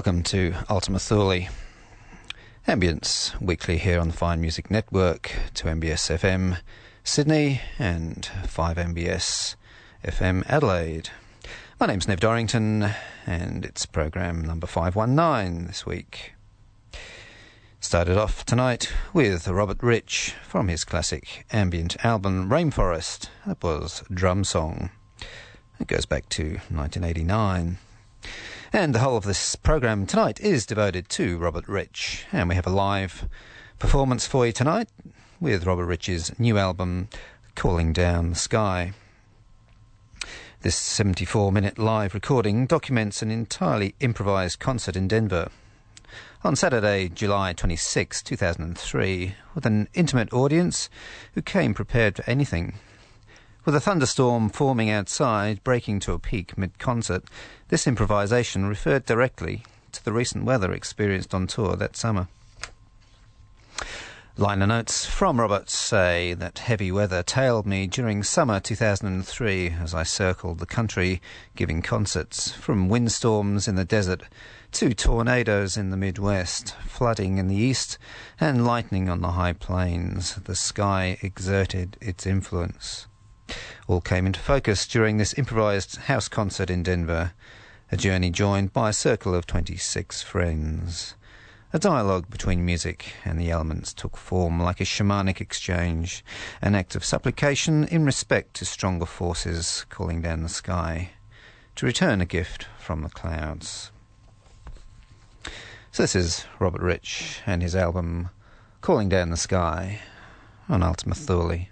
Welcome to Ultima Thule. Ambience weekly here on the Fine Music Network 2MBS FM Sydney and 5MBS FM Adelaide. My name's Nev Dorrington and it's program number 519 this week. Started off tonight with Robert Rich from his classic ambient album Rainforest. That was Drum Song. It goes back to 1989. And the whole of this program tonight is devoted to Robert Rich. And we have a live performance for you tonight with Robert Rich's new album, Calling Down the Sky. This 74 minute live recording documents an entirely improvised concert in Denver on Saturday, July 26, 2003, with an intimate audience who came prepared for anything. With a thunderstorm forming outside, breaking to a peak mid concert, this improvisation referred directly to the recent weather experienced on tour that summer. Liner notes from Roberts say that heavy weather tailed me during summer 2003 as I circled the country giving concerts, from windstorms in the desert to tornadoes in the Midwest, flooding in the east, and lightning on the high plains. The sky exerted its influence all came into focus during this improvised house concert in Denver, a journey joined by a circle of 26 friends. A dialogue between music and the elements took form like a shamanic exchange, an act of supplication in respect to stronger forces calling down the sky, to return a gift from the clouds. So this is Robert Rich and his album Calling Down the Sky on Ultima Thule.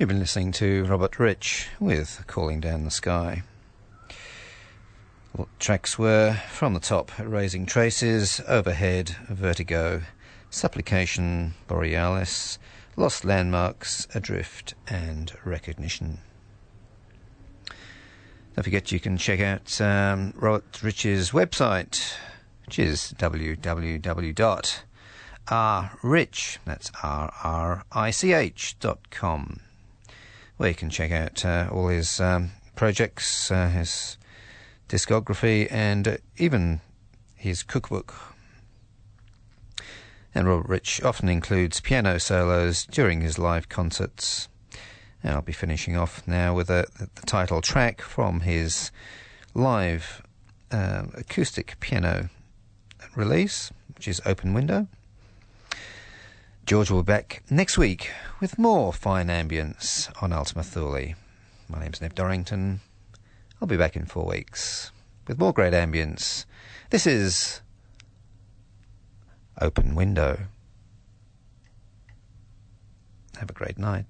You've been listening to Robert Rich with Calling Down the Sky. What tracks were From the Top, Raising Traces, Overhead, Vertigo, Supplication, Borealis, Lost Landmarks, Adrift, and Recognition. Don't forget you can check out um, Robert Rich's website, which is www.rrich, that's R-R-I-C-H dot com, where you can check out uh, all his um, projects, uh, his discography, and uh, even his cookbook. And Robert Rich often includes piano solos during his live concerts. And I'll be finishing off now with a, the title track from his live um, acoustic piano release, which is Open Window. George will be back next week with more fine ambience on Ultima Thule. My name's Nev Dorrington. I'll be back in four weeks with more great ambience. This is Open Window. Have a great night.